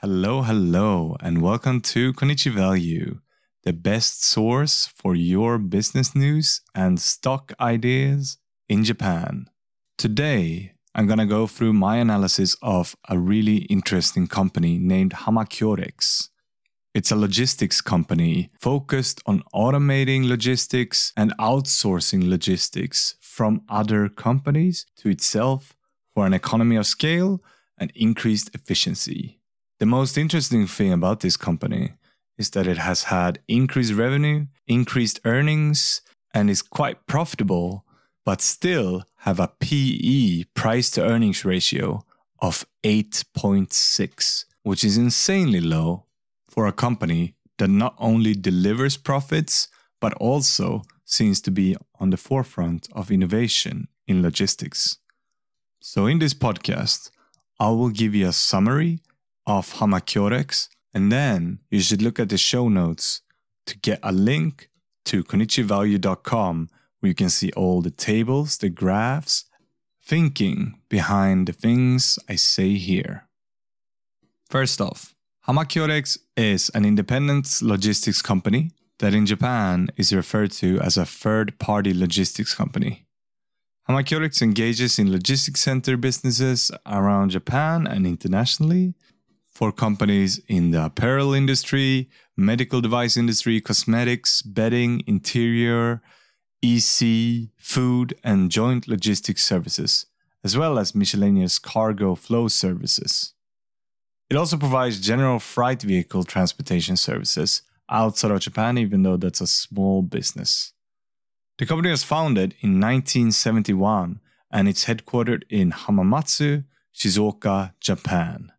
Hello, hello, and welcome to Konichi Value, the best source for your business news and stock ideas in Japan. Today, I'm gonna go through my analysis of a really interesting company named Hamakyorex. It's a logistics company focused on automating logistics and outsourcing logistics from other companies to itself for an economy of scale and increased efficiency. The most interesting thing about this company is that it has had increased revenue, increased earnings, and is quite profitable, but still have a PE price to earnings ratio of 8.6, which is insanely low for a company that not only delivers profits, but also seems to be on the forefront of innovation in logistics. So, in this podcast, I will give you a summary of Hamakyorex, and then you should look at the show notes to get a link to konichivalue.com where you can see all the tables, the graphs, thinking behind the things I say here. First off, Hamakyorex is an independent logistics company that in Japan is referred to as a third party logistics company. Hamakyorex engages in logistics center businesses around Japan and internationally for companies in the apparel industry, medical device industry, cosmetics, bedding, interior, EC, food, and joint logistics services, as well as miscellaneous cargo flow services. It also provides general freight vehicle transportation services outside of Japan, even though that's a small business. The company was founded in 1971 and it's headquartered in Hamamatsu, Shizuoka, Japan.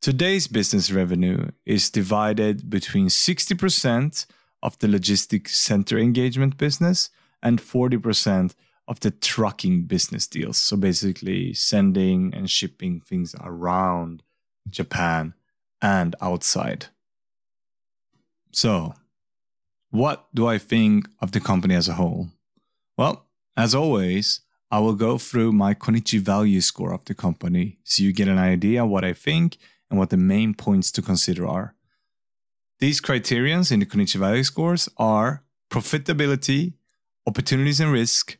Today's business revenue is divided between 60% of the logistics center engagement business and 40% of the trucking business deals. So basically, sending and shipping things around Japan and outside. So, what do I think of the company as a whole? Well, as always, I will go through my Konichi value score of the company so you get an idea what I think and what the main points to consider are. These criterions in the Konichi value scores are profitability, opportunities and risk,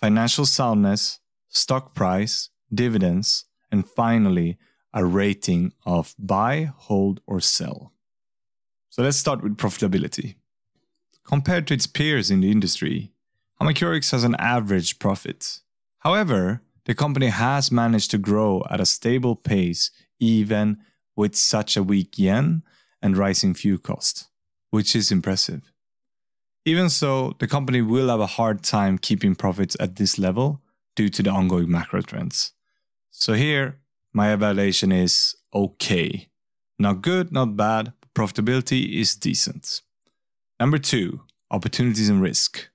financial soundness, stock price, dividends, and finally, a rating of buy, hold, or sell. So let's start with profitability. Compared to its peers in the industry, Hamakyorex has an average profit. However, the company has managed to grow at a stable pace even with such a weak yen and rising fuel cost, which is impressive. Even so, the company will have a hard time keeping profits at this level due to the ongoing macro trends. So here, my evaluation is okay. Not good, not bad. Profitability is decent. Number two, opportunities and risk.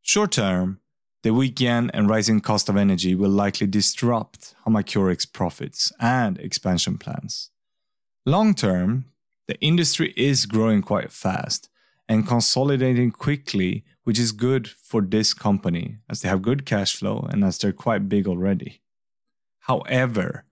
Short term, the weak yen and rising cost of energy will likely disrupt Hamakyorex's profits and expansion plans. Long term, the industry is growing quite fast and consolidating quickly, which is good for this company as they have good cash flow and as they're quite big already. However,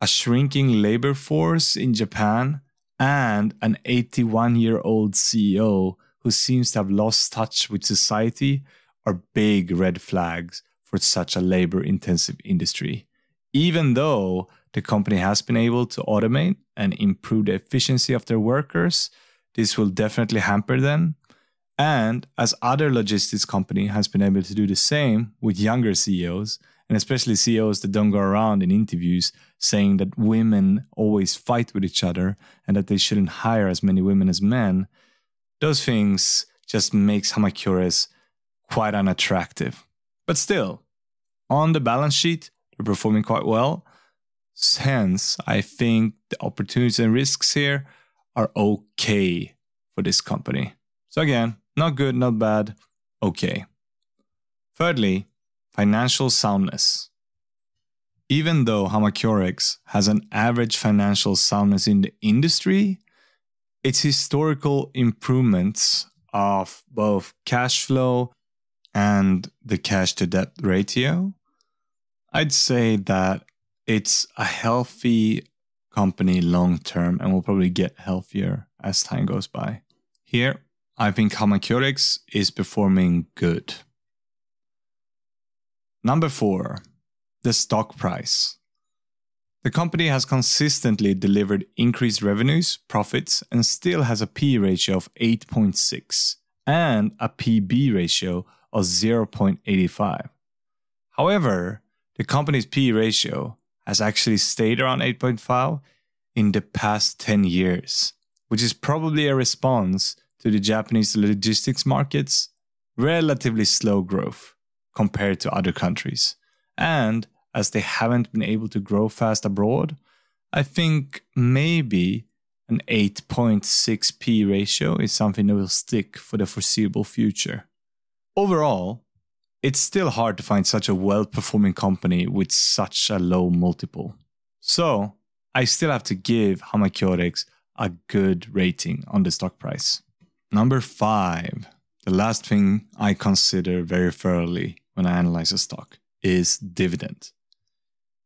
a shrinking labor force in Japan, and an 81 year old CEO who seems to have lost touch with society are big red flags for such a labor intensive industry. Even though the company has been able to automate and improve the efficiency of their workers, this will definitely hamper them. And as other logistics company has been able to do the same with younger CEOs, and especially CEOs that don't go around in interviews saying that women always fight with each other and that they shouldn't hire as many women as men, those things just makes Hamakyorex quite unattractive. But still, on the balance sheet, they're performing quite well. Hence, I think the opportunities and risks here are okay for this company. So again, not good, not bad, okay. Thirdly, financial soundness. Even though Hamakyorex has an average financial soundness in the industry, its historical improvements of both cash flow and the cash to debt ratio, I'd say that it's a healthy company long term and will probably get healthier as time goes by. Here, I think Hamakyorex is performing good. Number four, the stock price. The company has consistently delivered increased revenues, profits, and still has a PE ratio of 8.6 and a PB ratio of 0.85. However, the company's PE ratio has actually stayed around 8.5 in the past 10 years, which is probably a response to the Japanese logistics market's relatively slow growth compared to other countries. And as they haven't been able to grow fast abroad, I think maybe an 8.6p ratio is something that will stick for the foreseeable future. Overall, it's still hard to find such a well performing company with such a low multiple. So, I still have to give Hamakyorex a good rating on the stock price. Number five, the last thing I consider very thoroughly when I analyze a stock is dividend.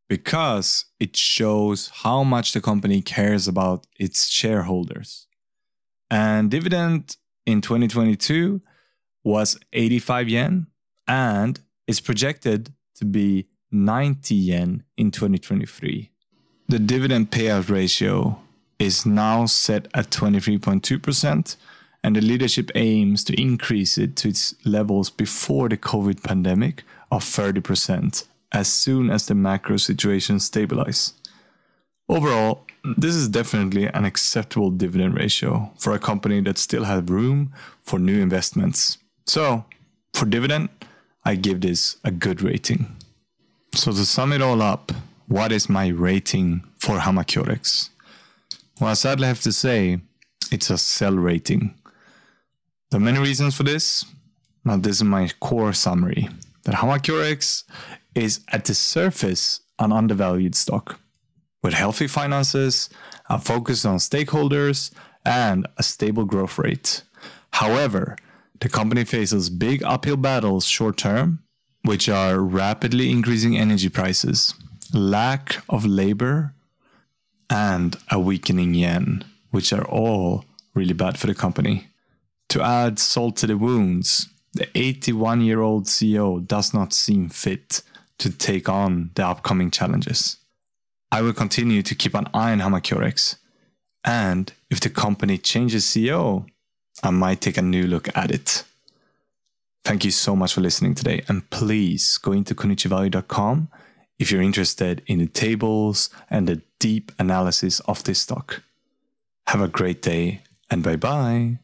Because it shows how much the company cares about its shareholders. And dividend in 2022 was 85 yen and is projected to be 90 yen in 2023. The dividend payout ratio is now set at 23.2%, and the leadership aims to increase it to its levels before the COVID pandemic of 30% as soon as the macro situation stabilizes. Overall, this is definitely an acceptable dividend ratio for a company that still has room for new investments. So, for dividend, I give this a good rating. So, to sum it all up, what is my rating for Hamakyorex? Well, I sadly have to say it's a sell rating. There are many reasons for this. Now, this is my core summary that Hamakyorex is at the surface an undervalued stock with healthy finances, a focus on stakeholders, and a stable growth rate. However, the company faces big uphill battles short term, which are rapidly increasing energy prices, lack of labor, and a weakening yen, which are all really bad for the company. To add salt to the wounds, the 81 year old CEO does not seem fit to take on the upcoming challenges. I will continue to keep an eye on Hamakyorex, and if the company changes CEO, I might take a new look at it. Thank you so much for listening today, and please go into konichivalue.com if you're interested in the tables and the deep analysis of this stock. Have a great day, and bye bye.